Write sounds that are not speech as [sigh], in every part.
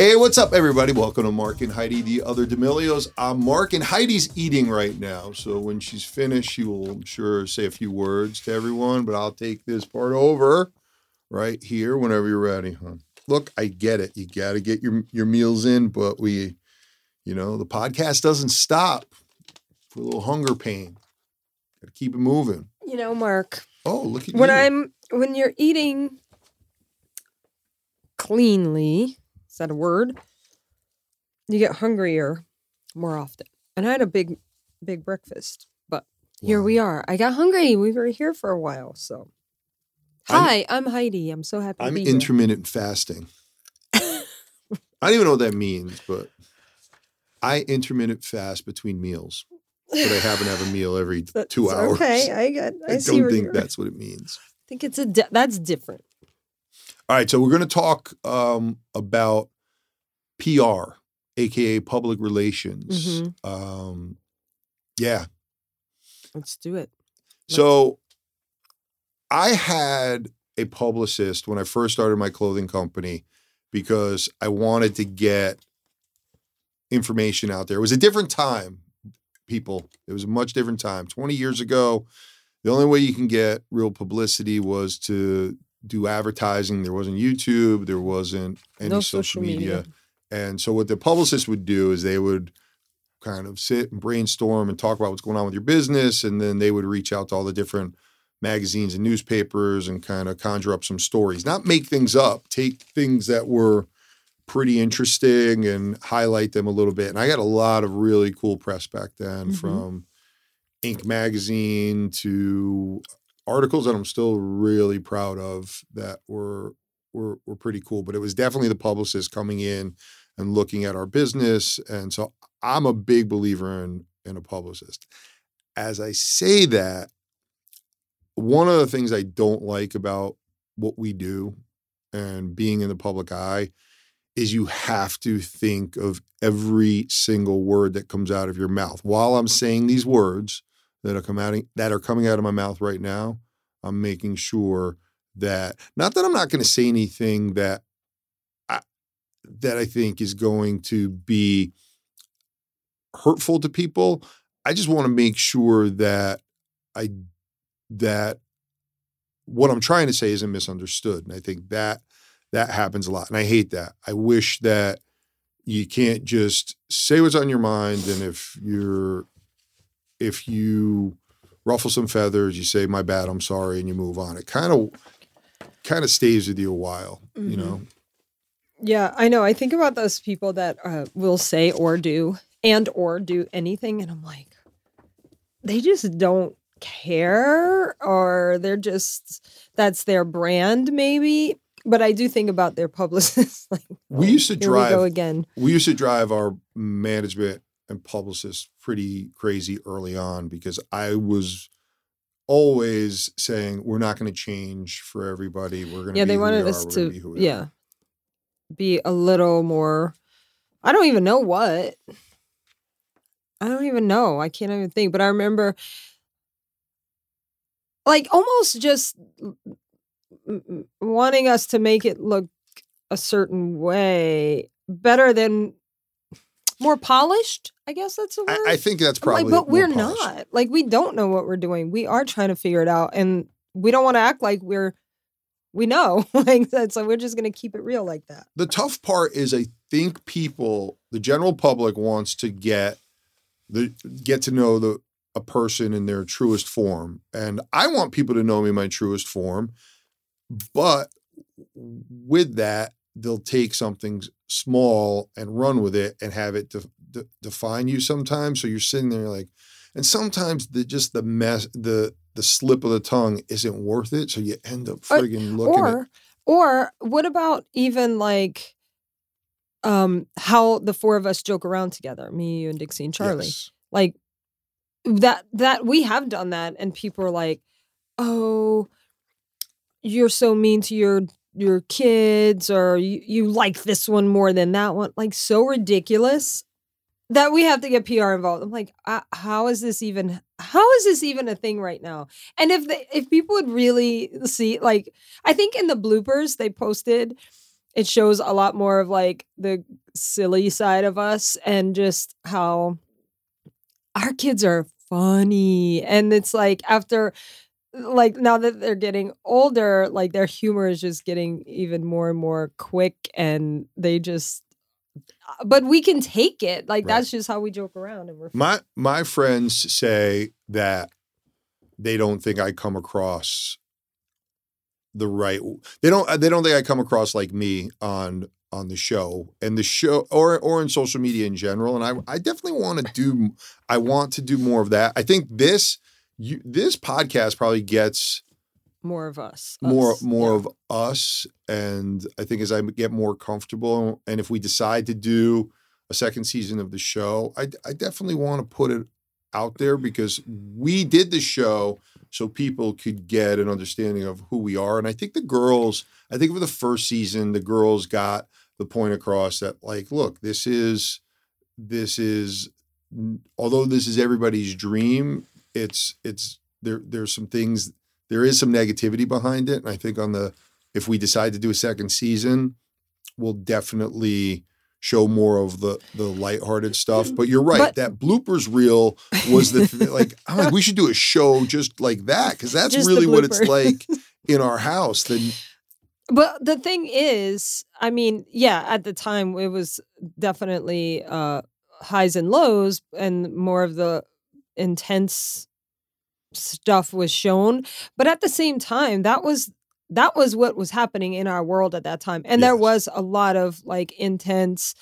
Hey, what's up, everybody? Welcome to Mark and Heidi, the other D'Amelios. I'm Mark, and Heidi's eating right now. So when she's finished, she will, I'm sure, say a few words to everyone, but I'll take this part over right here whenever you're ready, huh? Look, I get it. You got to get your, your meals in, but we, you know, the podcast doesn't stop for a little hunger pain. Got to keep it moving. You know, Mark, Oh, look at when you. I'm when you're eating cleanly, that a word? You get hungrier more often. And I had a big, big breakfast, but here we are. I got hungry. We were here for a while, so. I'm- Hi, I'm Heidi. I'm so happy I'm be here. intermittent fasting. I don't even know what that means, but I intermittent fast between meals. But I happen to have a meal every [laughs] That's two hours. Okay, I got. I, I don't think that's what it means. I think it's a di- that's different. All right, so we're going to talk um, about PR, aka public relations. Mhm. Um, yeah. Let's do it. So I had a publicist when I first started my clothing company because I wanted to get information out there. It was a different time, people. It was a much different time. 20 years ago, the only way you can get real publicity was to do advertising. There wasn't YouTube, there wasn't any no social, media. And so what the publicists would do is they would kind of sit and brainstorm and talk about what's going on with your business. And then they would reach out to all the different magazines and newspapers and kind of conjure up some stories, not make things up, take things that were pretty interesting and highlight them a little bit. And I got a lot of really cool press back then Mhm. from Inc. magazine to articles that I'm still really proud of that were were were pretty cool. But it was definitely the publicist coming in and looking at our business. And so I'm a big believer in in a publicist. As I say that, one of the things I don't like about what we do and being in the public eye is you have to think of every single word that comes out of your mouth. While I'm saying these words that are coming out that are coming out of my mouth right now, I'm making sure that not that I'm not going to say anything that I, that I think is going to be hurtful to people. I just want to make sure that I that what I'm trying to say isn't misunderstood. And I think that that happens a lot. And I hate that. I wish that you can't just say what's on your mind and if you're if you ruffle some feathers, you say my bad, I'm sorry and you move on. It kind of kind of stays with you a while, you know. Yeah, I know. I think about those people that uh, will say or do and or do anything, and I'm like, they just don't care, or they're just that's their brand, maybe. But I do think about their publicists. [laughs] like, We used to here we go drive- again. we used to drive our management and publicists pretty crazy early on because I was always saying we're not going to change for everybody. We're going to Yeah, they wanted us gonna be who we are." yeah, be a little more. I don't even know what. I don't even know. I can't even think. But I remember, like, almost just wanting us to make it look a certain way better than more polished. I guess that's a word. I, I think that's I'm like, probably but we're polished. not. Like, we don't know what we're doing. We are trying to figure it out, and we don't want to act like we're we know [laughs] like that. So we're just gonna keep it real like that. The tough part is I think people, the general public wants to get the get to know the a person in their truest form. And I want people to know me in my truest form. But with that, they'll take something small and run with it and have it de- de- define you sometimes. So you're sitting there like, and sometimes the just the mess the the slip of the tongue isn't worth it, so you end up Or- friggin' looking or at or what about even like um how the four of us joke around together me you and dixie and charli Yes. like that that we have done that and people are like oh you're so mean to your your kids or you, you like this one more than that one like so ridiculous that we have to get pr involved. I'm like uh, how is this even how is this even a thing right now? And if they, if people would really see like i think in the bloopers they posted it shows a lot more of like the silly side of us and just how our kids are funny. And it's like after like now that they're getting older like their humor is just getting even more and more quick and they just uh, but we can take it like Right. that's just how we joke around and we're My my friends say that they don't think I come across the right they don't they don't think I come across like me on on the show and the show or or in social media in general and I I definitely want to do I want to do more of that. I think this you this podcast probably gets more of us more us, more yeah. of us and i think as i get more comfortable and if we decide to do a second season of the show i, I definitely want to put it out there because we did the show so people could get an understanding of who we are and i think the girls i think for the first season the girls got the point across that like look this is this is although this is everybody's dream it's it's there there's some things there is some negativity behind it. And I think on the if we decide to do a second season, we'll definitely show more of the the lighthearted stuff. But you're right, But- that bloopers reel was the [laughs] like I'm like we should do a show just like that because that's really what it's like [laughs] in our house. Then But the thing is, I mean, yeah, at the time it was definitely uh highs and lows and more of the intense stuff was shown, but at the same time that was that was what was happening in our world at that time. And there was a lot of like intense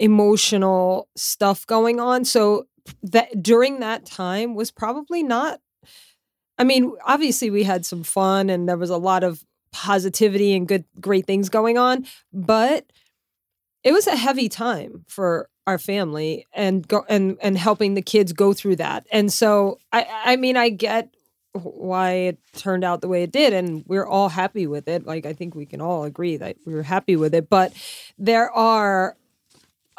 emotional stuff going on. So that during that time was probably not I mean, obviously we had some fun and there was a lot of positivity and good great things going on, but it was a heavy time for our family and go and and helping the kids go through that. And so I I mean I get why it turned out the way it did and we're all happy with it. Like I think we can all agree that we were happy with it, but there are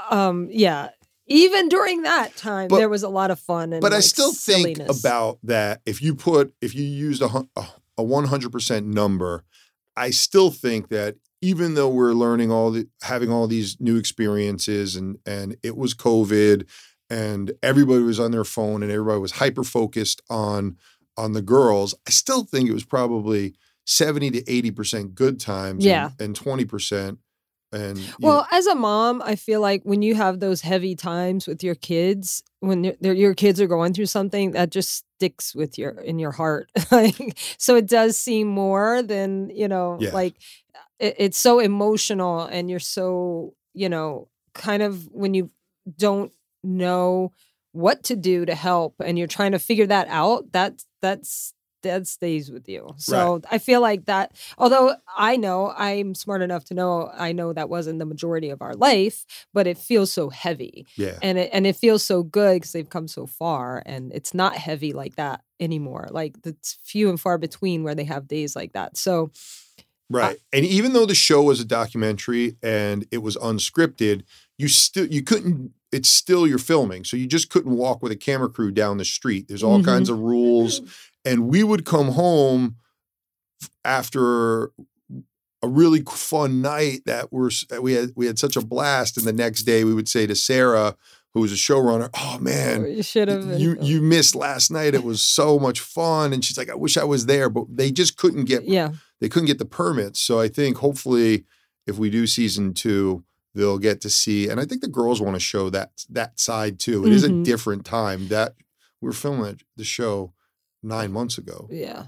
um yeah, even during that time But- there was a lot of fun and but I like, still think silliness. about that if you put if you used a a a 100% number, I still think that even though we're learning all the having all these new experiences and and it was COVID and everybody was on their phone and everybody was hyper focused on on the girls, I still think it was probably 70 to 80% good times Yeah. and, and 20% and you know, Well, as a mom, I feel like when you have those heavy times with your kids, when they're, they're- your kids are going through something, that just sticks with your in your heart. [laughs] like, so it does seem more than you know, Yeah. like it, it's so emotional, and you're so you know, kind of when you don't know what to do to help, and you're trying to figure that out. That that's that stays with you. So I feel like that. Although I know I'm smart enough to know I know that wasn't the majority of our life, but it feels so heavy, yeah. and it and it feels so good because they've come so far, and it's not heavy like that anymore. Like it's few and far between where they have days like that. So Right. and even though the show was a documentary and it was unscripted, you still you couldn't it's still you're filming. So you just couldn't walk with a camera crew down the street. There's all Mhm. kinds of rules and we would come home after a really fun night that we're we had we had such a blast and the next day we would say to Sarah who was a showrunner, "Oh man, you should have. you you missed last night. It was so much fun." And she's like, "I wish I was there, but they just couldn't get yeah. They couldn't get the permits. So I think hopefully if we do season two, they'll get to see. And I think the girls want to show that that side too. It is a Mhm. different time. That we are filming the show nine months ago. Yeah.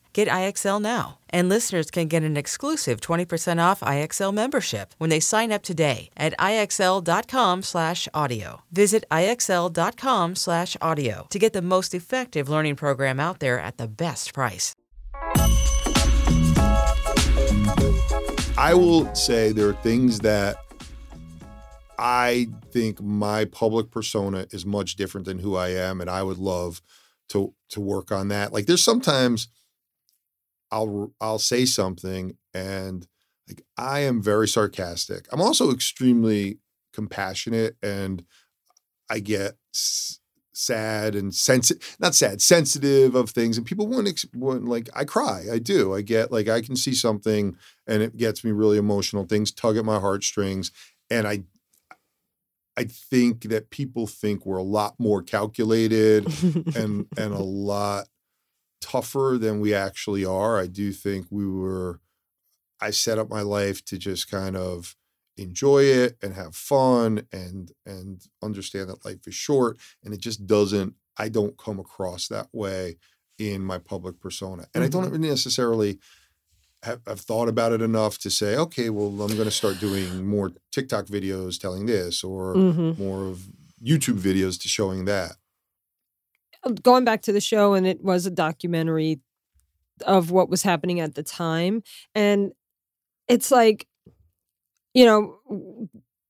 Get IXL now. And listeners can get an exclusive 20% off IXL membership when they sign up today at IXL.com/audio. Visit IXL.com/audio to get the most effective learning program out there at the best price. I will say there are things that I think my public persona is much different than who I am, and I would love to to work on that. Like there's sometimes I'll I'll say something and like I am very sarcastic. I'm also extremely compassionate and I get s- sad and sensitive not sad sensitive of things and people wouldn't, ex- wouldn't like I cry I do I get like I can see something and it gets me really emotional things tug at my heartstrings and I I think that people think we're a lot more calculated [laughs] and and a lot tougher than we actually are. I do think we were I set up my life to just kind of enjoy it and have fun and and understand that life is short and it just doesn't I don't come across that way in my public persona. And I don't necessarily have, have thought about it enough to say, okay, well, I'm going to start doing more TikTok videos telling this or Mhm. more of YouTube videos to showing that. Going back to the show and it was a documentary of what was happening at the time and it's like you know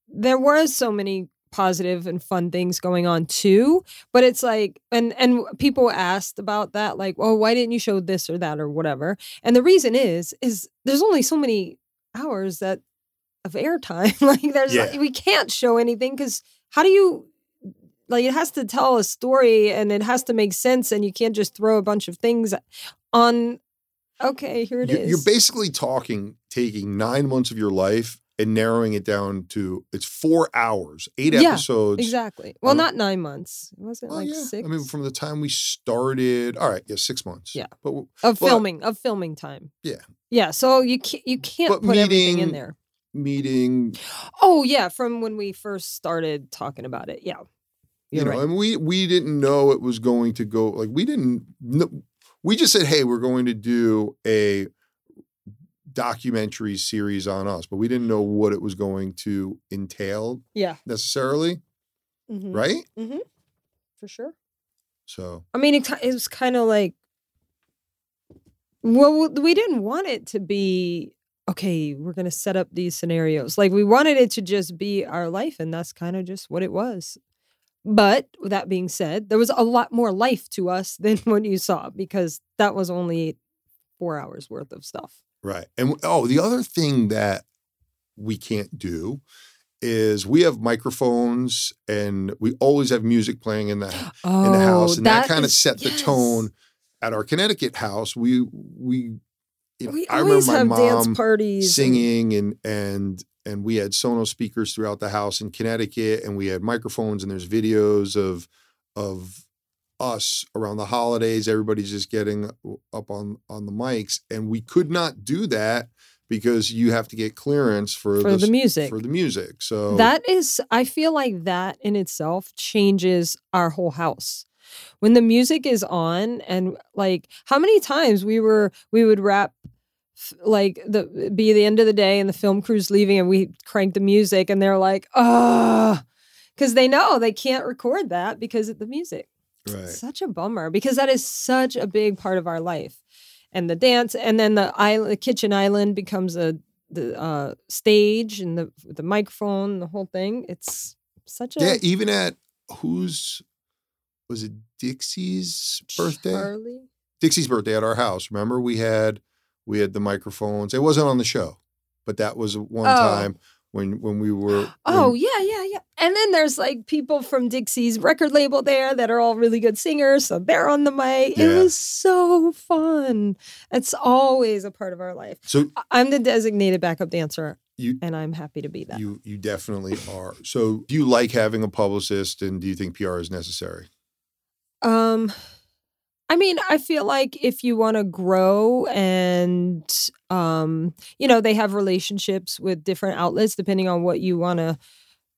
there were so many positive and fun things going on too but it's like and and people asked about that like well why didn't you show this or that or whatever and the reason is is there's only so many hours that of airtime [laughs] like there's Yeah. we can't show anything because how do you like it has to tell a story and it has to make sense and you can't just throw a bunch of things on okay here it is. You're, you're basically talking taking nine months of your life and narrowing it down to it's four hours, eight Yeah, episodes. exactly well Um, not nine months was it Well, like yeah. six I mean, from the time we started, all right, yeah, six months. Yeah. but of but- filming of filming time Yeah. yeah so you can't you can't But put everything in there meeting, oh yeah from when we first started talking about it yeah you know, right. and we we didn't know it was going to go like we didn't. We just said, hey, we're going to do a documentary series on us, but we didn't know what it was going to entail yeah necessarily, Mhm. right? for sure So I mean, it, it was kind of like, well, we didn't want it to be okay. We're gonna set up these scenarios. Like we wanted it to just be our life, and that's kind of just what it was. But with that being said, there was a lot more life to us [laughs] than what you saw because that was only four hours worth of stuff. Right. And oh, the other thing that we can't do is we have microphones and we always have music playing in the Oh, in the house oh, and that, kind of set the tone at our Connecticut house. We we you know, We I always remember have my mom dance parties. and- singing and and and we had mm. Sonos speakers throughout the house in Connecticut and we had microphones and there's videos of of us around the holidays everybody's just getting up on on the mics and we could not do that because you have to get clearance for, for the s- music. for the music so That is, I feel like that in itself changes our whole house. When the music is on, and like how many times we were, we would wrap like the be the end of the day and the film crew's leaving and we crank the music and they're like, ah, because they know they can't record that because of the music. right Such a bummer because that is such a big part of our life. And the dance, and then the island, the kitchen island becomes a the uh, stage and the the microphone, the whole thing. It's such a yeah even at whose was it Dixie's birthday Charli. Dixie's birthday at our house. Remember, we had we had the microphones. It wasn't on the show, but that was one Oh. time when when we were. Oh when- yeah, yeah, yeah. And then there's like people from Dixie's record label there that are all really good singers, so they're on the mic. It was so fun. It's always a part of our life. So I'm the designated backup dancer, you and I'm happy to be that. you you definitely are. So do you like having a publicist, and do you think PR is necessary? Um, I mean, I feel like if you want to grow and um, you know, they have relationships with different outlets depending on what you want to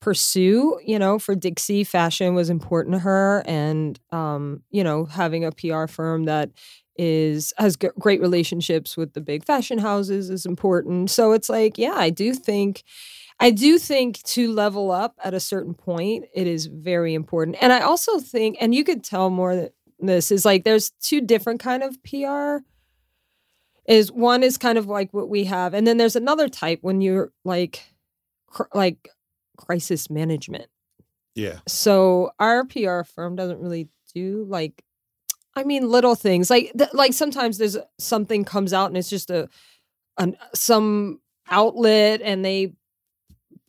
pursue. You know, for Dixie, fashion was important to her, and um, you know, having a PR firm that is has g- great relationships with the big fashion houses is important. So it's like, yeah, I do think. I do think to level up at a certain point, it is very important. And I also think, and you could tell more that this is like there's two different kind of PR. Is one is kind of like what we have, and then there's another type when you're like, cr- like crisis management. Yeah. So our PR firm doesn't really do like, I mean, little things like th- like sometimes there's something comes out and it's just a, an some outlet and they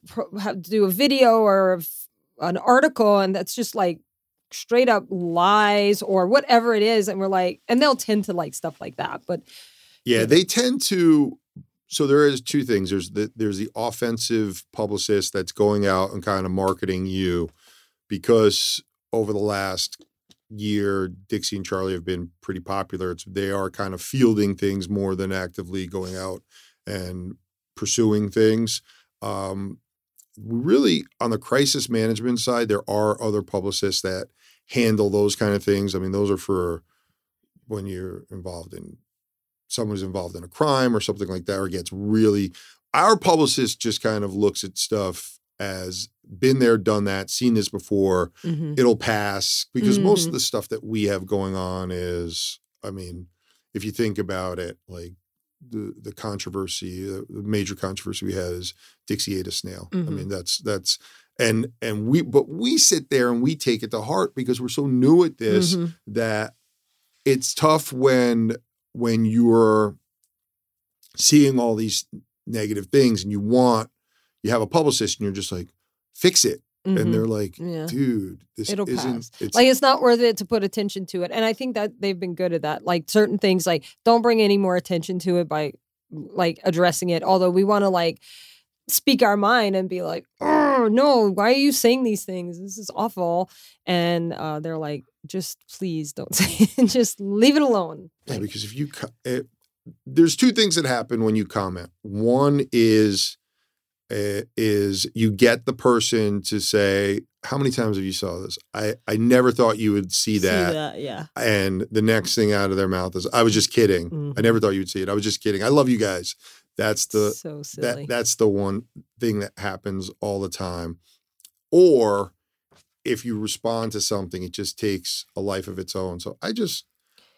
pro- have to do a video or a f- an article and that's just like straight up lies or whatever it is and we're like and they'll tend to like stuff like that but Yeah, they tend to. So there is two things. There's the there's the offensive publicist that's going out and kind of marketing you, because over the last year, Dixie and Charli have been pretty popular. It's they are kind of fielding things more than actively going out and pursuing things. Um, really, on the crisis management side, there are other publicists that handle those kind of things. I mean, those are for when you're involved in someone's involved in a crime or something like that, or gets really. Our publicist just kind of looks at stuff as been there, done that, seen this before. Mm-hmm. It'll pass because most of mm. the stuff that we have going on is, I mean, if you think about it, like the the controversy, the, the major controversy we had is Dixie ate a snail. I Mhm. mean, that's that's and and we but we sit there and we take it to heart because we're so new at this Mhm. that it's tough when when you're seeing all these negative things and you want you have a publicist and you're just like fix it Mhm. and they're like Yeah. dude this It'll isn't pass. it's like it's not worth it to put attention to it and i think that they've been good at that like certain things like don't bring any more attention to it by like addressing it although we want to like speak our mind and be like oh no why are you saying these things? This is awful. And uh, they're like just please don't [laughs] say it. Just leave it alone. Yeah, because if you co- it, there's two things that happen when you comment. One is uh, is you get the person to say how many times have you saw this? I i never thought you would see that. yeah. And the next thing out of their mouth is i was just kidding. Mhm. i never thought you'd see it. I was just kidding. I love you guys that's the so silly. that that's the one thing that happens all the time. Or if you respond to something it just takes a life of its own. So i just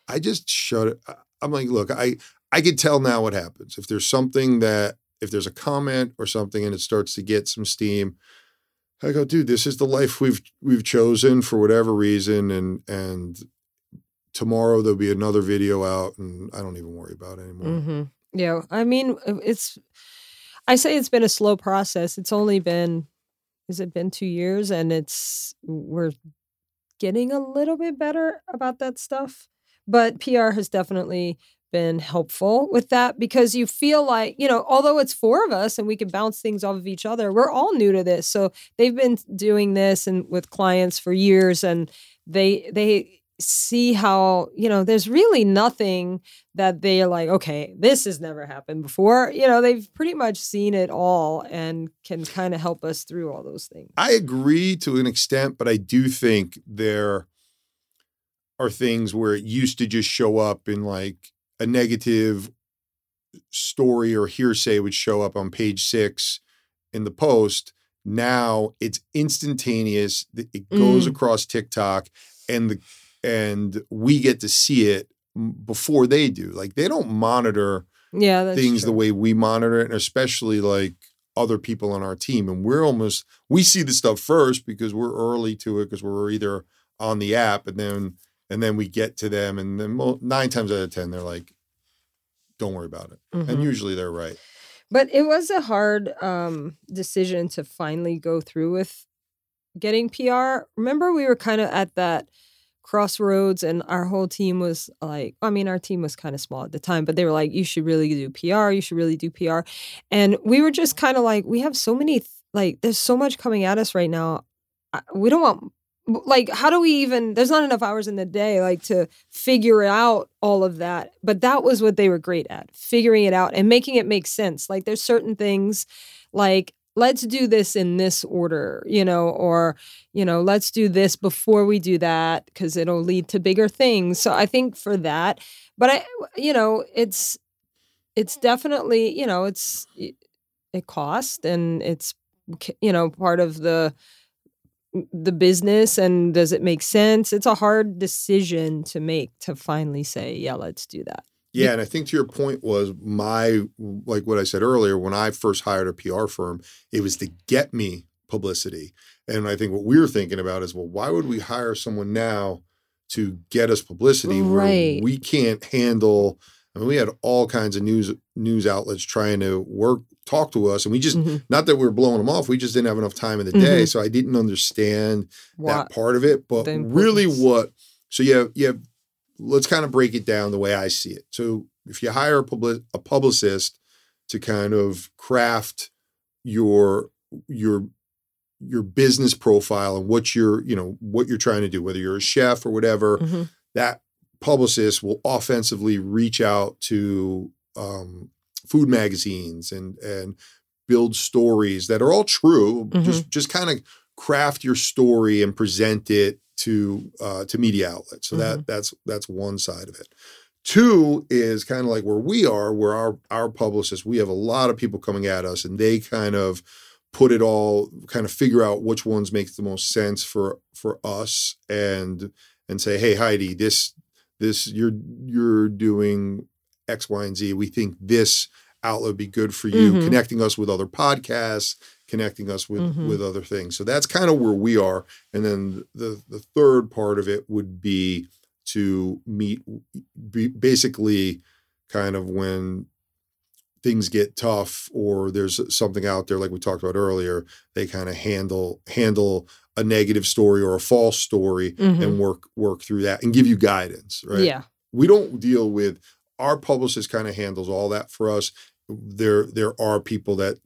i just shut it i'm like look i i could tell now what happens. If there's something that if there's a comment or something and it starts to get some steam i go dude this is the life we've we've chosen for whatever reason and and tomorrow there'll be another video out and i don't even worry about it anymore. Hmm Yeah, I mean, uh, it's. I say it's been a slow process. It's only been, has it been two years, and it's we're getting a little bit better about that stuff. But PR has definitely been helpful with that because you feel like you know, although it's four of us and we can bounce things off of each other, we're all new to this. So they've been doing this and with clients for years, and they they see how you know there's really nothing that they're like, okay, this has never happened before. You know, they've pretty much seen it all and can kind of help us through all those things. I agree to an extent, but I do think there are things where it used to just show up in like a negative story or hearsay would show up on page six in the post. Now it's instantaneous. It goes Mm. across TikTok and the and we get to see it before they do. Like they don't monitor Yeah, things the way we monitor it, and especially like other people on our team. And we're almost we see the stuff first because we're early to it because we're either on the app and then and then we get to them, and then nine times out of ten, they're like, "Don't worry about it," Mhm. and usually they're right. But it was a hard um, decision to finally go through with getting PR. Remember, we were kind of at that crossroads, and our whole team was like, I mean, our team was kind of small at the time, but they were like, you should really do PR. You should really do PR. And we were just kind of like, we have so many, th- like, there's so much coming at us right now. We don't want, like, how do we even, there's not enough hours in the day, like, to figure out all of that. But that was what they were great at, figuring it out and making it make sense. Like, there's certain things like, let's do this in this order, you know, or, you know, let's do this before we do that because it'll lead to bigger things. So I think for that, but I, you know, it's, it's definitely, you know, it's, it costs and it's, you know, part of the, the business and does it make sense? It's a hard decision to make to finally say, yeah, let's do that. Yeah, and I think to your point was my like what I said earlier when I first hired a PR firm, it was to get me publicity. And I think what we were thinking about is, well, why would we hire someone now to get us publicity Right. where we can't handle? I mean, we had all kinds of news news outlets trying to work talk to us, and we just Mhm. not that we were blowing them off, we just didn't have enough time in the day, so I didn't understand Why- that part of it. But really, what so you have, you have let's kind of break it down the way I see it. So if you hire a, public, a publicist to kind of craft your your your business profile and what you're you know what you're trying to do, whether you're a chef or whatever, Mhm. that publicist will offensively reach out to um, food magazines and and build stories that are all true. Just just kind of craft your story and present it to uh, to media outlets. So that that's that's one side of it. Two is kind of like where we are, where our our publicists, we have a lot of people coming at us, and they kind of put it all, kind of figure out which ones make the most sense for for us, and and say, hey Heidi, this this you're you're doing X, Y, and Z. We think this outlet would be good for you, Mhm. connecting us with other podcasts, connecting us with Mhm. with other things. So that's kind of where we are. And then the the third part of it would be to meet be, basically kind of when things get tough or there's something out there like we talked about earlier they kind of handle handle a negative story or a false story Mhm. and work work through that and give you guidance right Yeah. we don't deal with our publicist kind of handles all that for us there there are people that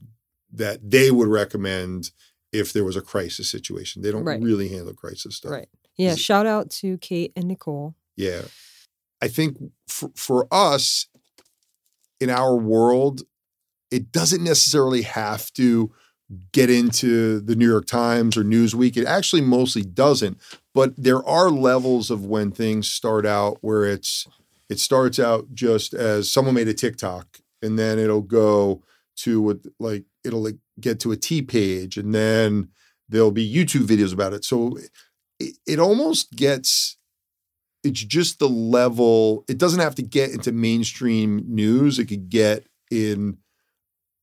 that they would recommend if there was a crisis situation they don't Right. really handle crisis stuff Right. Yeah. Is- Shout out to Kate and Nicole. yeah i think for, for us in our world it doesn't necessarily have to get into the new york times or newsweek it actually mostly doesn't but there are levels of when things start out where it's it starts out just as someone made a tiktok and then it'll go to what like it'll like get to a tea page and then there'll be youtube videos about it. So it, it almost gets it's just the level it doesn't have to get into mainstream news it could get in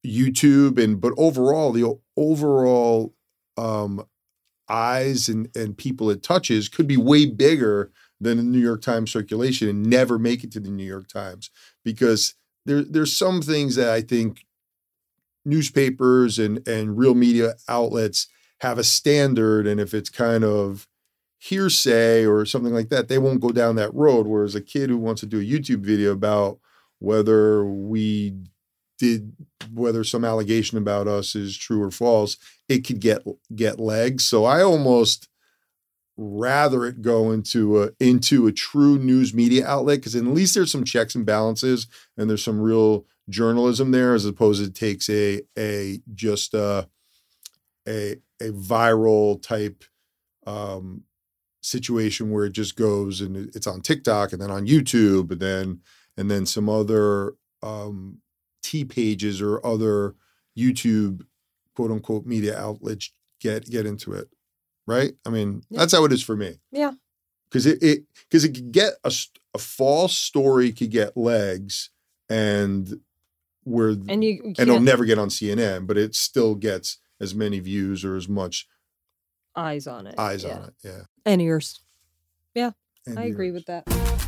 youtube and but overall the overall um eyes and and people it touches could be way bigger than the new york times circulation and never make it to the new york times because there there's some things that i think newspapers and and real media outlets have a standard and if it's kind of hearsay or something like that, they won't go down that road. Whereas a kid who wants to do a YouTube video about whether we did whether some allegation about us is true or false, it could get get legs. So I almost rather it go into a into a true news media outlet because at least there's some checks and balances and there's some real journalism there as opposed to takes a a just a a, a viral type um situation where it just goes and it's on TikTok and then on YouTube and then and then some other um tea pages or other YouTube quote unquote media outlets get get into it. Right? I mean, Yeah. that's how it is for me. Yeah. Cuz it it cuz it could get a, a false story could get legs and where And you, you and it'll never get on CNN, but it still gets as many views or as much eyes on it. eyes yeah. on it. Yeah. And ears. And I agree with that.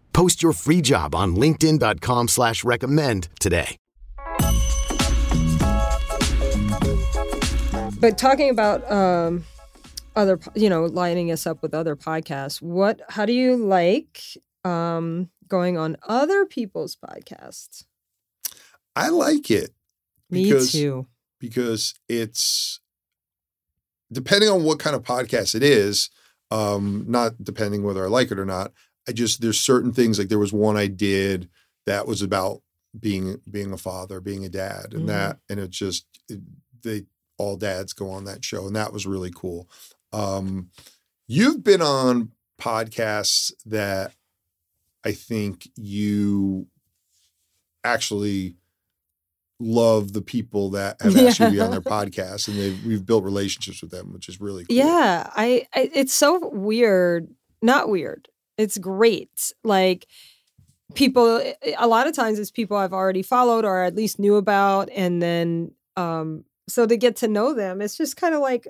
Post your free job on linkedin.com slash recommend today. But talking about um, other, you know, lining us up with other podcasts. What? How do you like um, going on other people's podcasts? I like it Me Because- too. because it's depending on what kind of podcast it is, um, not depending whether I like it or not. I just there's certain things like there was one I did that was about being being a father, being a dad, and Mhm. that and it just it, they all dads go on that show, and that was really cool. Um, you've been on podcasts that I think you actually love the people that have asked you to be on their podcast, and they've we've built relationships with them, which is really cool. Yeah, I, I it's so weird. Not weird. It's great. Like people a lot of times it's people I've already followed or at least knew about and then um so to get to know them it's just kind of like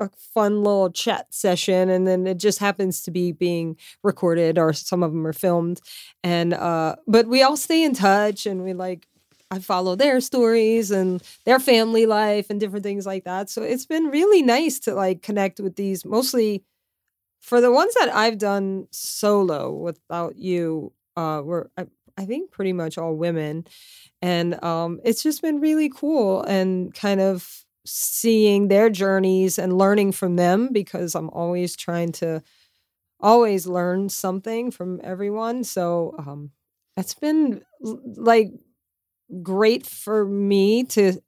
a fun little chat session and then it just happens to be being recorded or some of them are filmed and uh but we all stay in touch and we like I follow their stories and their family life and different things like that. So it's been really nice to like connect with these mostly for the ones that I've done solo without you, uh were I, I think pretty much all women. And um it's just been really cool and kind of seeing their journeys and learning from them because I'm always trying to always learn something from everyone. So um it's been like great for me to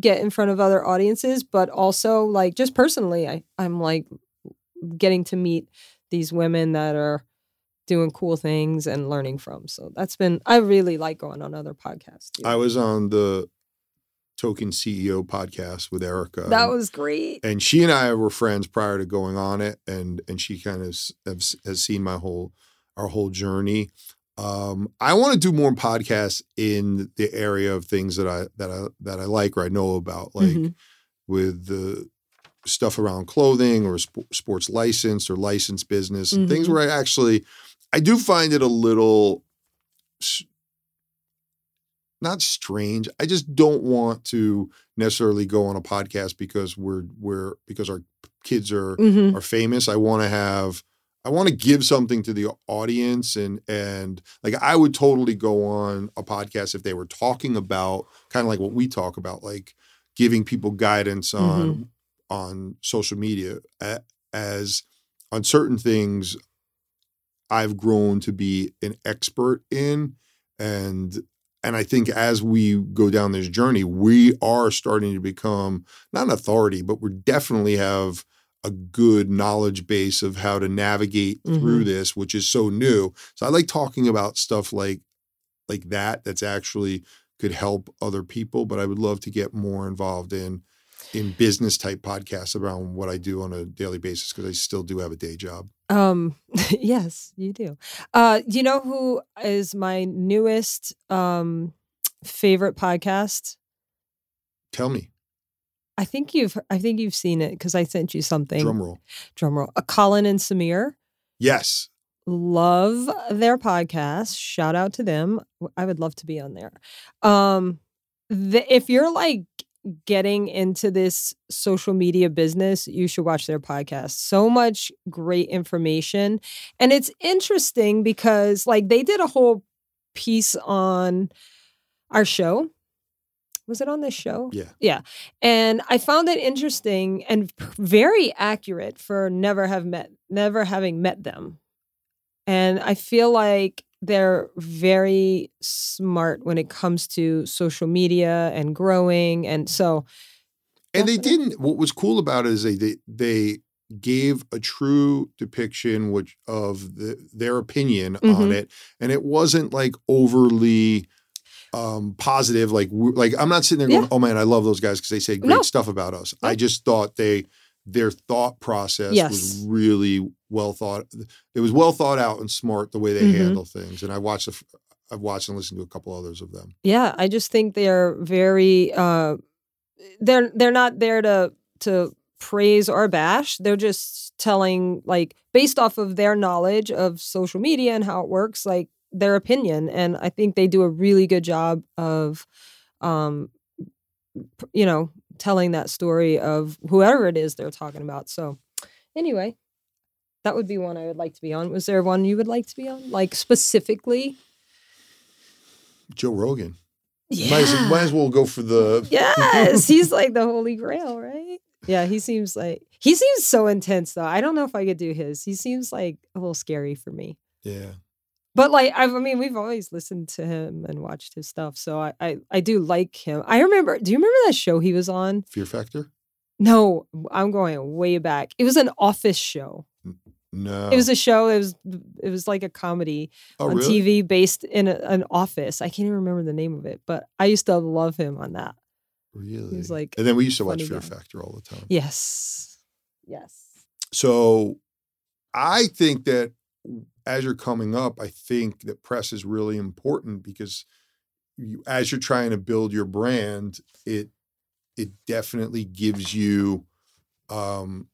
get in front of other audiences but also like just personally i i'm like getting to meet these women that are doing cool things and learning from so that's been i really like going on other podcasts too. I was on the Token CEO podcast with Erica. that was great and she and I were friends prior to going on it, and and she kind of has, has seen my whole our whole journey. Um, I want to do more podcasts in the area of things that I that I that I like or I know about, like Mhm. with the stuff around clothing or sp- sports license or license business and things where I actually I do find it a little not strange. I just don't want to necessarily go on a podcast because we're we're because our kids are Mhm. are famous. I want to have I want to give something to the audience and and like I would totally go on a podcast if they were talking about kind of like what we talk about like giving people guidance on on social media as on certain things I've grown to be an expert in and and I think as we go down this journey we are starting to become not an authority but we definitely have a good knowledge base of how to navigate through mm-hmm. this which is so new. So I like talking about stuff like like that that's actually could help other people but I would love to get more involved in in business type podcasts around what I do on a daily basis because I still do have a day job. Um, [laughs] yes, you do. Uh, you know who is my newest um favorite podcast? Tell me, I think you've I think you've seen it because I sent you something. drum roll. Drum roll. Uh, Colin and Samir. Yes, Love their podcast. Shout out to them. I would love to be on there. Um, the, if you're like getting into this social media business, you should watch their podcast. So much great information. And it's interesting because like they did a whole piece on our show. Was it on this show? yeah. Yeah. And I found it interesting and very accurate for never have met never having met them. And I feel like they're very smart when it comes to social media and growing and so And they didn't. What was cool about it is they they, they gave a true depiction which of the, their opinion Mhm. on it and it wasn't like overly um positive like like i'm not sitting there going Yeah. oh man i love those guys because they say great No. stuff about us i just thought they their thought process was really well thought it was well thought out and smart the way they Mhm. handle things and i watched the, f- i've watched and listened to a couple others of them Yeah, I just think they're very uh they're they're not there to to praise or bash. They're just telling like based off of their knowledge of social media and how it works, like their opinion. And I think they do a really good job of um you know, telling that story of whoever it is they're talking about. So anyway, that would be one I would like to be on. Was there one you would like to be on? Like specifically? joe rogan might, as, might as well go for the Yes, [laughs] he's like the holy grail, right? Yeah, he seems like he seems so intense though. I don't know if I could do his. He seems like a little scary for me. yeah But like I've, I mean, we've always listened to him and watched his stuff, so I, I I do like him. I remember. Do you remember that show he was on? fear factor No, I'm going way back. It was an office show. no It was a show. It was it was like a comedy oh, on really? TV based in a, an office. I can't even remember the name of it, but I used to love him on that. Really? He's like and then we used to watch Fear guy. Factor all the time. Yes, yes. So I think that as you're coming up, I think that press is really important because you, as you're trying to build your brand, it it definitely gives you um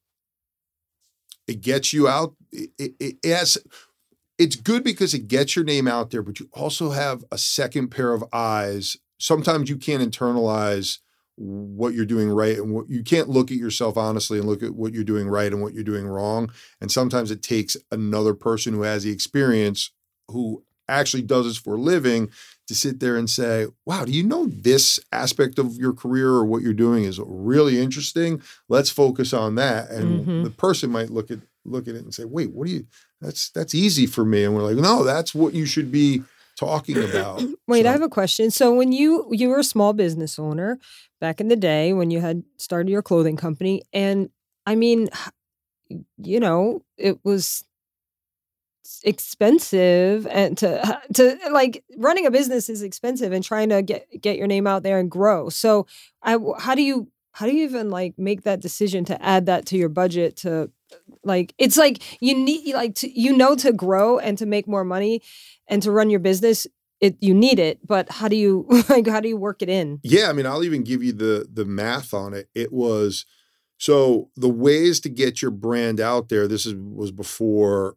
it gets you out it, it, it has it's good because it gets your name out there but you also have a second pair of eyes. Sometimes you can't internalize what you're doing right and what you can't look at yourself honestly and look at what you're doing right and what you're doing wrong. And sometimes it takes another person who has the experience who actually does this for a living to sit there and say wow do you know this aspect of your career or what you're doing is really interesting? Let's focus on that. And Mhm. the person might look at look at it and say wait what do you that's that's easy for me. And we're like no that's what you should be talking about [coughs] Wait, I have a question. So when you you were a small business owner back in the day when you had started your clothing company and I mean you know, it was expensive and to to like running a business is expensive and trying to get get your name out there and grow. So I how do you how do you even like make that decision to add that to your budget to like it's like you need like to, you know to grow and to make more money and to run your business it you need it but how do you [laughs] like how do you work it in Yeah, I mean, I'll even give you the the math on it. It was so the ways to get your brand out there. This is was before.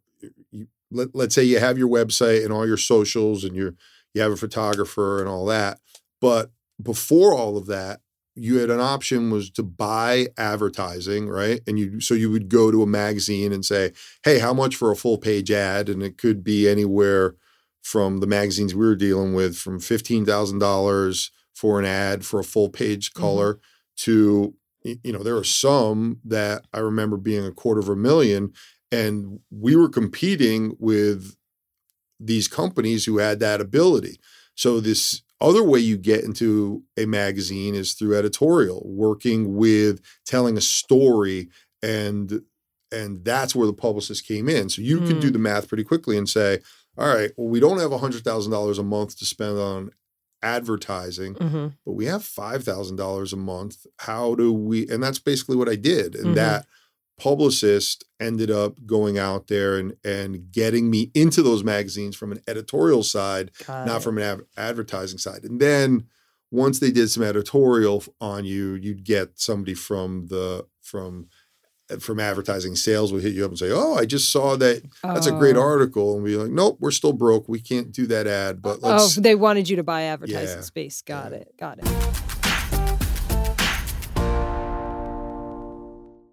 You, let, let's say you have your website and all your socials, and you you have a photographer and all that. But before all of that, you had an option was to buy advertising, right? And you so you would go to a magazine and say, "Hey, how much for a full page ad?" And it could be anywhere from the magazines we were dealing with from fifteen thousand dollars for an ad for a full page mm-hmm. color to you know there are some that I remember being a quarter of a million, and we were competing with these companies who had that ability. So this other way you get into a magazine is through editorial, working with telling a story and and that's where the publicist came in. So you can do Hmm. the math pretty quickly and say, all right, well, we don't have $100,000 a month to spend on advertising, but we have $5,000 a month. How do we, and that's basically what I did. And Mhm. that publicist ended up going out there and, and getting me into those magazines from an editorial side, not from an av- advertising side. And then once they did some editorial on you, you'd get somebody from the, from, eh, from advertising sales would hit you up and say, "Oh, I just saw that that's a great Oh. article," and be like, "Nope, we're still broke. We can't do that ad." But oh they wanted you to buy advertising Yeah, space got yeah. it got it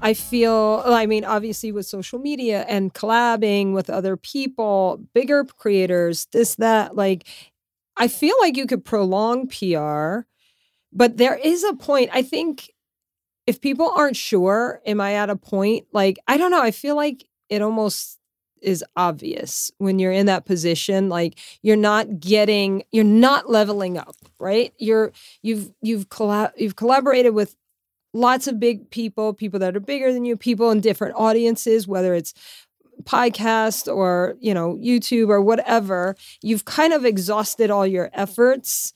I feel, I mean, obviously with social media and collabing with other people, bigger creators, this, that, like, I feel like you could prolong PR, but there is a point. I think if people aren't sure, am I at a point? Like, I don't know. I feel like it almost is obvious when you're in that position like you're not getting you're not leveling up right you're you've you've collab you've collaborated with lots of big people, people that are bigger than you, people in different audiences, whether it's podcast or, you know, YouTube or whatever, you've kind of exhausted all your efforts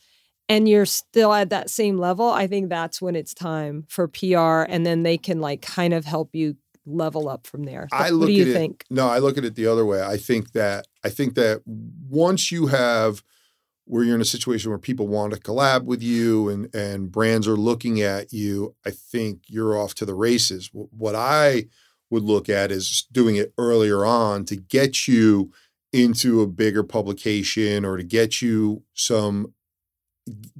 and you're still at that same level. I think that's when it's time for PR and then they can like kind of help you level up from there. I what do you it, think? No, I look at it the other way. I think that I think that once you have where you're in a situation where people want to collab with you and and brands are looking at you, I think you're off to the races. What I would look at is doing it earlier on to get you into a bigger publication or to get you some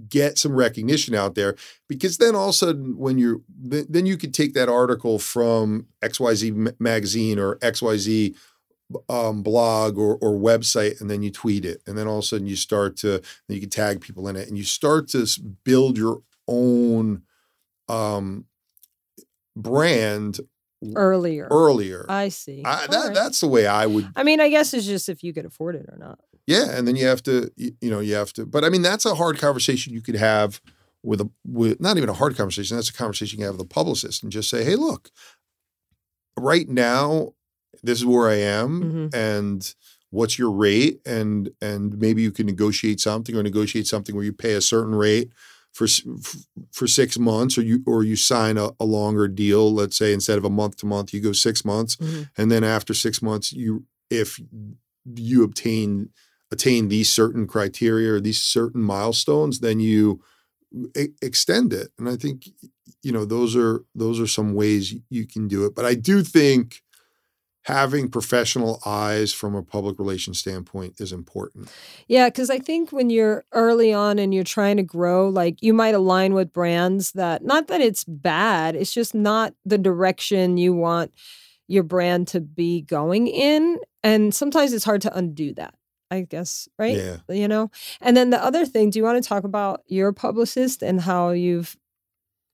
get some recognition out there because then all of a sudden when you're then you could take that article from XYZ magazine or XYZ um, blog or, or website and then you tweet it. And then all of a sudden you start to you can tag people in it and you start to build your own um, brand earlier. earlier. I see. I, that, right. that's the way i would i mean i guess it's just if you could afford it or not. Yeah and then you have to you, know you have to but i mean that's a hard conversation you could have with a with not even a hard conversation that's a conversation you have with a publicist and just say hey look right now this is where I am Mhm. and what's your rate and and maybe you can negotiate something or negotiate something where you pay a certain rate for for 6 months or you or you sign a, a longer deal let's say instead of a month to month you go 6 months Mhm. and then after 6 months you if you obtain attain these certain criteria or these certain milestones then you extend it and i think you know those are those are some ways you can do it but i do think having professional eyes from a public relations standpoint is important. Yeah, because I think when you're early on and you're trying to grow, like you might align with brands that, not that it's bad, it's just not the direction you want your brand to be going in. And sometimes it's hard to undo that, I guess, right? Yeah. You know? And then the other thing, do you want to talk about your publicist and how you've,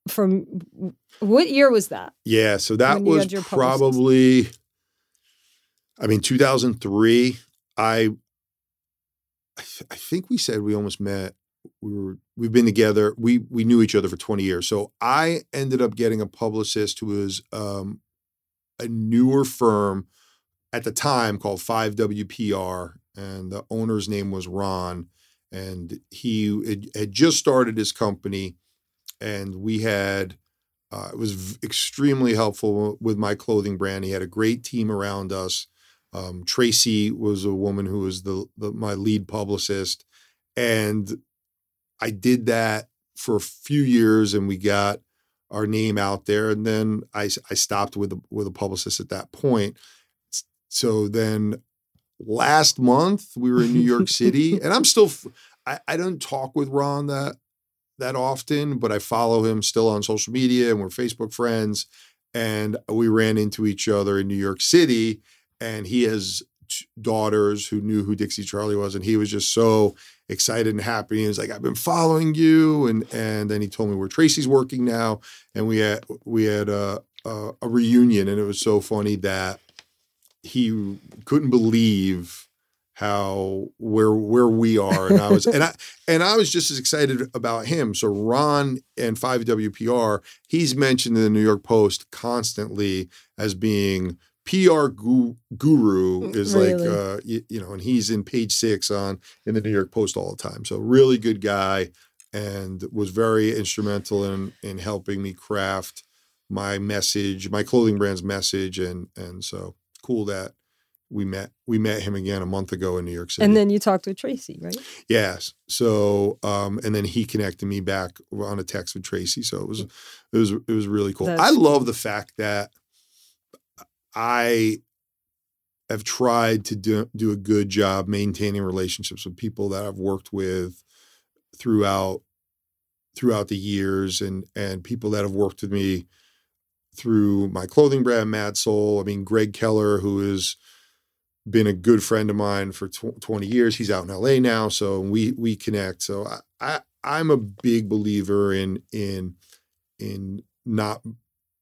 from what year was that? Yeah, so that was probably publicist. I mean 2003 I I, th- I think we said we almost met we were we've been together we we knew each other for 20 years. So I ended up getting a publicist who was um a newer firm at the time called 5WPR and the owner's name was Ron and he had, just started his company and we had uh, it was extremely helpful with my clothing brand. He had a great team around us. Um, Tracy was a woman who was the, the my lead publicist, and I did that for a few years, and we got our name out there. And then I, I stopped with a, with a publicist at that point. So then last month we were in New York City, [laughs] and I'm still I, I don't talk with Ron that that often, but I follow him still on social media and we're Facebook friends. And we ran into each other in New York City. And he has daughters who knew who Dixie Charli was. And he was just so excited and happy. He was like, I've been following you. And and then he told me where Tracy's working now. And we had we had a, a, a reunion. And it was so funny that he couldn't believe how where where we are and I was and I [laughs] and I was just as excited about him. So Ron and 5WPR, he's mentioned in the New York Post constantly as being PR gu- guru is Really? like uh you, you know and he's in page 6 on in the New York Post all the time. So really good guy and was very instrumental in in helping me craft my message, my clothing brand's message and and so cool that we met we met him again a month ago in New York City. And then you talked with Tracy, right? Yes. So, um, and then he connected me back on a text with Tracy. So it was, it was, it was really cool. I That's love the fact that I have tried to do do a good job maintaining relationships with people that I've worked with throughout throughout the years, and and people that have worked with me through my clothing brand, Mad Soul. I mean, Greg Keller, who is been a good friend of mine for tw- 20 years. He's out in LA now, so we we connect. So I, I I'm a big believer in in in not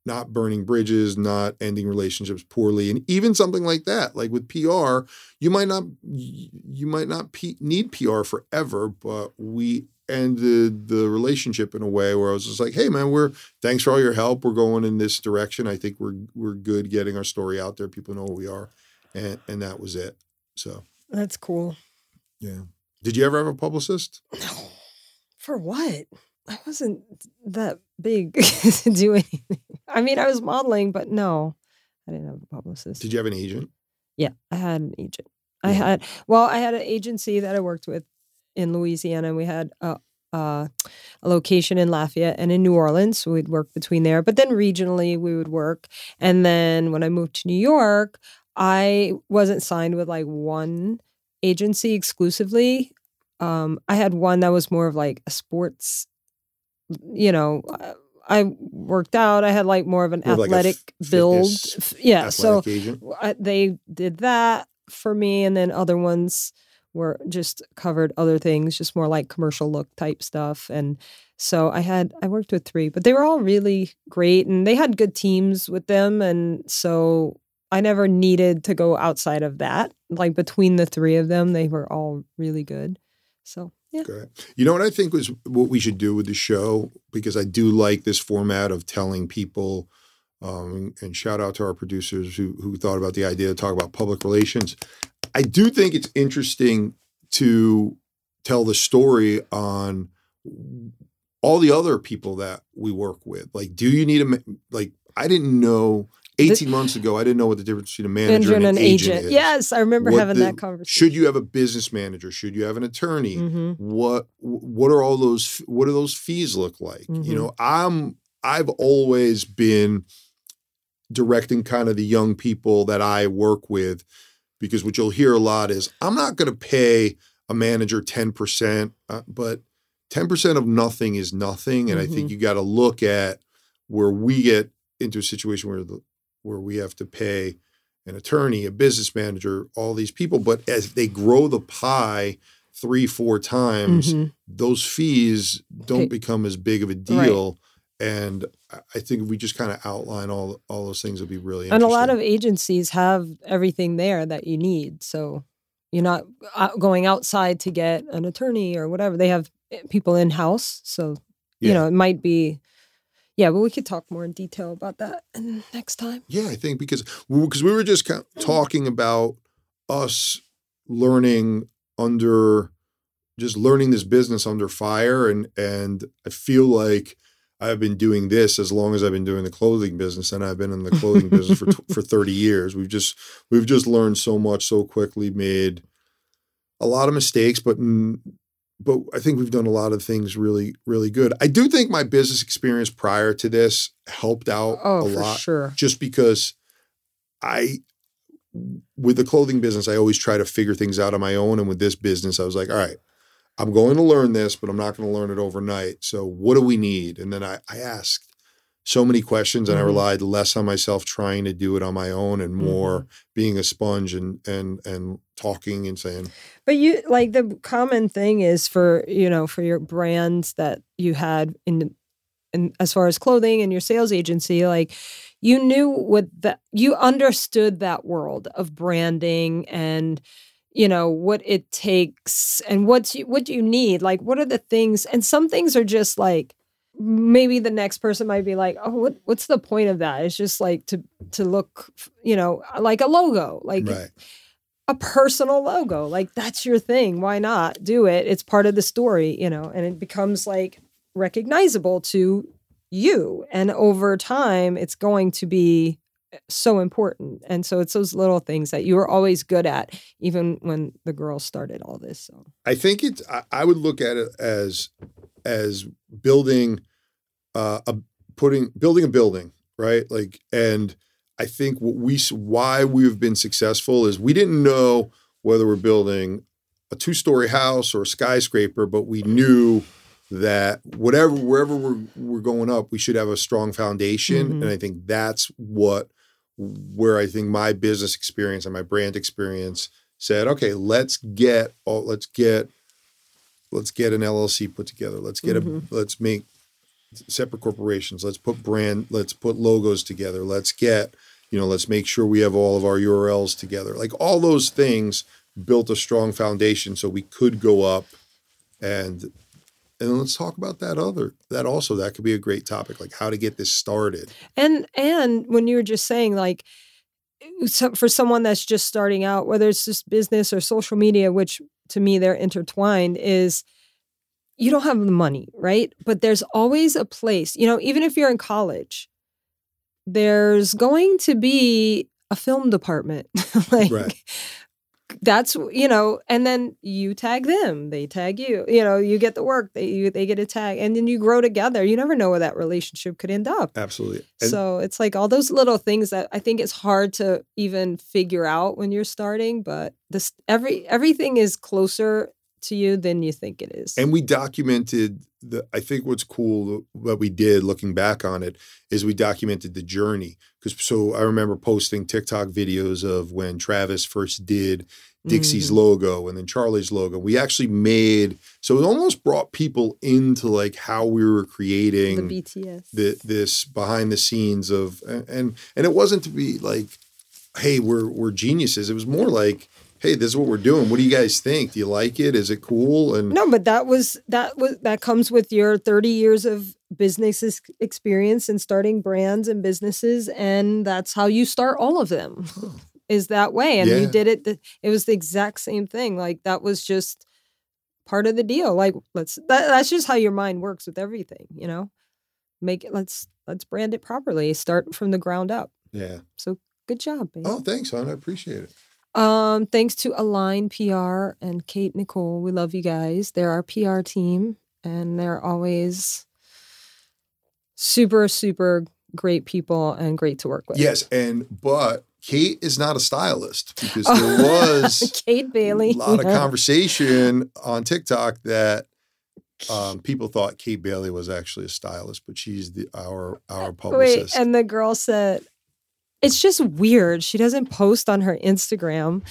not burning bridges, not ending relationships poorly, and even something like that, like with PR, you might not you might not P- need PR forever, but we ended the relationship in a way where I was just like, "Hey, man, we're thanks for all your help. We're going in this direction. I think we're we're good getting our story out there. People know who we are." and and that was it. So That's cool. yeah. Did you ever have a publicist? No. For what? I wasn't that big [laughs] to do anything. I mean, I was modeling, but no, I didn't have a publicist. Did you have an agent? Yeah, I had an agent. I had well, I had an agency that I worked with in Louisiana. We had a, a, a location in Lafayette and in New Orleans. So we'd work between there, but then regionally we would work. And then when I moved to New York, I wasn't signed with like one agency exclusively. Um, I had one that was more of like a sports, you know. uh, I worked out. I had like more of an More of like a athletic f- build. Yeah. So Athletic w- I, they did that for me and then other ones were just covered other things just more like commercial look type stuff and so i had i worked with three but they were all really great and they had good teams with them and so i never needed to go outside of that like between the three of them they were all really good so yeah. You know what I think was what we should do with the show because I do like this format of telling people. Um, and shout out to our producers who who thought about the idea to talk about public relations. I do think it's interesting to tell the story on all the other people that we work with. Like, do you need a like? I didn't know eighteen months ago. I didn't know what the difference between a manager, manager and an agent, is. yes i remember What having the- that conversation Should you have a business manager? Should you have an attorney? hmm what what are all those what do those fees look like you Mhm. know i'm i've always been directing kind of the young people that i work with because what you'll hear a lot is i'm not going to pay a manager 10% uh, but 10% of nothing is nothing and i think you got to look at where we get into a situation where the where we have to pay an attorney a business manager all these people. But as they grow the pie three four times Mhm. those fees don't Okay. become as big of a deal. And I- think if we just kind of outline all all those things would be really and a lot of agencies have everything there that you need. So you're not going outside to get an attorney or whatever. They have eh, people in house so you know it might be yeah but we could talk more in detail about that [clears throat] next time Yeah, I think because because we were just kind of talking about us learning under just learning this business under fire and and I feel like I've been doing this as long as I've been doing the clothing business and I've been in the clothing business for [laughs] for 30 years. We've just we've just learned so much so quickly, made a lot of mistakes, but but I think we've done a lot of things really really good. I do think my business experience prior to this helped out oh a lot sure just because I with the clothing business, I always try to figure things out on my own. And with this business, I was like, all right, I'm going to learn this, but I'm not going to learn it overnight. So what do we need? And then I, I asked so many questions and I Mhm. relied less on myself trying to do it on my own and more being a sponge and and and talking and saying, But you like the common thing is for you know for your brands that you had in in as far as clothing and your sales agency, like you knew what that you understood that world of branding and you know what it takes and what's you, what do you need like what are the things and some things are just like maybe the next person might be like oh what, what's the point of that it's just like to to look you know like a logo like Right. a personal logo like that's your thing why not do it it's part of the story you know and it becomes like recognizable to you and over time it's going to be eh, so important and so it's those little things that you were always good at even when the girls started all this so I think it's. I, I would look at it as as building, uh, a putting building a building, right? Like, and I think what we why we've been successful is we didn't know whether we're building a two story house or a skyscraper, but we knew that whatever wherever we're we're going up, we should have a strong foundation, Mhm. and I think that's what where I think my business experience and my brand experience said, okay, let's get all, let's get let's get an LLC put together. Let's get Mhm. a let's make separate corporations. Let's put brand let's put logos together. Let's get, you know, let's make sure we have all of our URLs together. Like all those things built a strong foundation so we could go up and and let's talk about that other that also that could be a great topic like how to get this started. and and when you were just saying like so for someone that's just starting out whether it's just business or social media which to me they're intertwined is you don't have the money right but there's always a place you know even if you're in college there's going to be a film department [laughs] like Right. That's you know and then you tag them they tag you you know you get the work they you, they get a tag and then you grow together you never know where that relationship could end up Absolutely. And so it's like all those little things that I think it's hard to even figure out when you're starting, but this every everything is closer to you than you think it is. And we documented the. I think what's cool what we did, looking back on it, is we documented the journey. Because so I remember posting TikTok videos of when Travis first did Dixie's Mhm. logo and then Charli's logo. We actually made so it almost brought people into like how we were creating the BTS. the, this behind the scenes of and and it wasn't to be like, hey, we're we're geniuses. It was more like, hey, this is what we're doing. What do you guys think? Do you like it? Is it cool? And no, but that was that was that comes with your 30 years of business experience and starting brands and businesses and that's how you start all of them. Is that way and Yeah. you did it the, it was the exact same thing. Like that was just part of the deal. Like let's that, that's just how your mind works with everything, you know. Make it let's let's brand it properly. Start from the ground up. yeah. So good job, babe. Oh, thanks, hon. I appreciate it. Um, thanks to Align PR and Kate Nicole. We love you guys. They're our PR team and they're always super, super great people and great to work with. Yes, and but Kate is not a stylist because there [laughs] was Kate Bailey. a lot of conversation on TikTok that um, [laughs] people thought Kate Bailey was actually a stylist, but she's the our our [laughs] Wait, publicist. and the girl said, it's just weird. She doesn't post on her Instagram,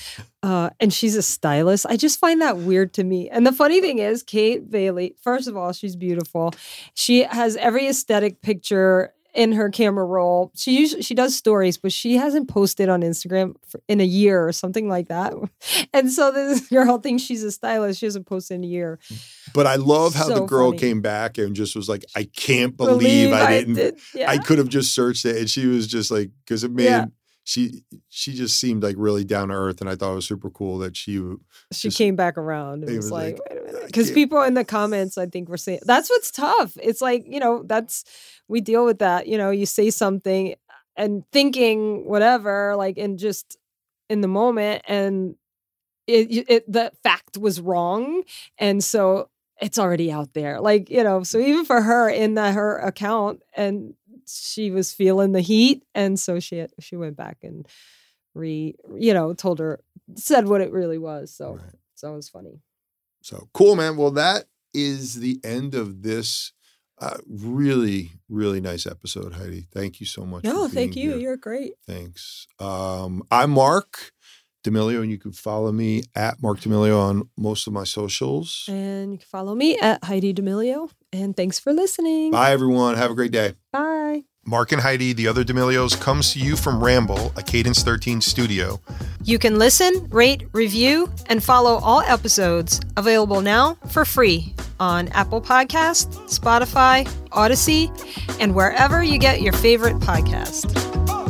uh, and she's a stylist. I just find that weird to me. And the funny thing is, Kate Bailey, first of all, she's beautiful. She has every aesthetic picture in her camera roll. She usually she does stories, but she hasn't posted on Instagram for, in a year or something like that. [laughs] And so this [laughs] girl thinks she's a stylist. She hasn't posted in a year. but I love how the girl funny. came back and just was like, "I can't believe, I, didn't. did- yeah. I could have just searched it." And she was just like, because it made Yeah. She she just seemed like really down to earth, and I thought it was super cool that she she just- came back around and it was, was like, like, wait a minute. Because people in the comments, I think, were saying that's what's tough. It's like, you know, that's we deal with that. You know, you say something and thinking whatever, like, and just in the moment, and it, it the fact was wrong. And so it's already out there. Like, you know, so even for her in the, her account, and she was feeling the heat. And so she had, she went back and re, you know, told her, said what it really was. So, Right. so it was funny. So cool, man. Well, that is the end of this uh, really, really nice episode, Heidi. Thank you so much. No, thank you. here. You're great. Thanks. Um, I'm Marc, D'Amelio, and you can follow me at Marc D'Amelio on most of my socials. And you can follow me at Heidi D'Amelio. And thanks for listening. Bye, everyone. Have a great day. Bye. Marc and Heidi, the other D'Amelios, comes to you from Ramble, a Cadence 13 studio. You can listen, rate, review, and follow all episodes available now for free on Apple Podcast, Spotify, Audacy, and wherever you get your favorite podcast.